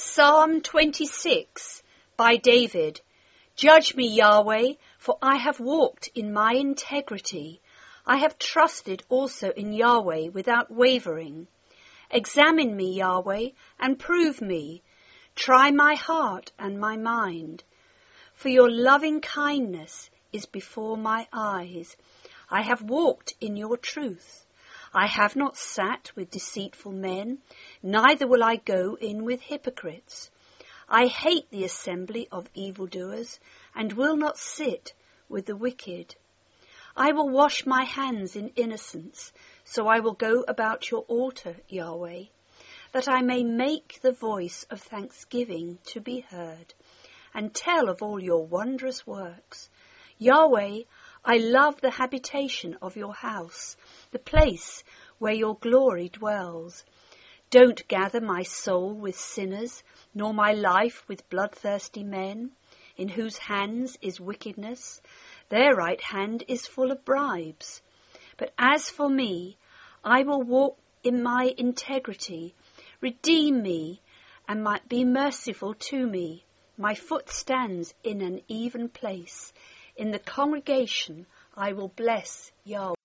Psalm 26 by David. Judge me, Yahweh, for I have walked in my integrity. I have trusted also in Yahweh without wavering. Examine me, Yahweh, and prove me. Try my heart and my mind. For your loving kindness is before my eyes. I have walked in your truth. I have not sat with deceitful men, neither will I go in with hypocrites. I hate the assembly of evildoers, and will not sit with the wicked. I will wash my hands in innocence, so I will go about your altar, Yahweh, that I may make the voice of thanksgiving to be heard, and tell of all your wondrous works. Yahweh, I love the habitation of your house, the place where your glory dwells. Don't gather my soul with sinners, nor my life with bloodthirsty men, in whose hands is wickedness. Their right hand is full of bribes. But as for me, I will walk in my integrity. Redeem me and might be merciful to me. My foot stands in an even place. In the congregation I will bless Yahweh.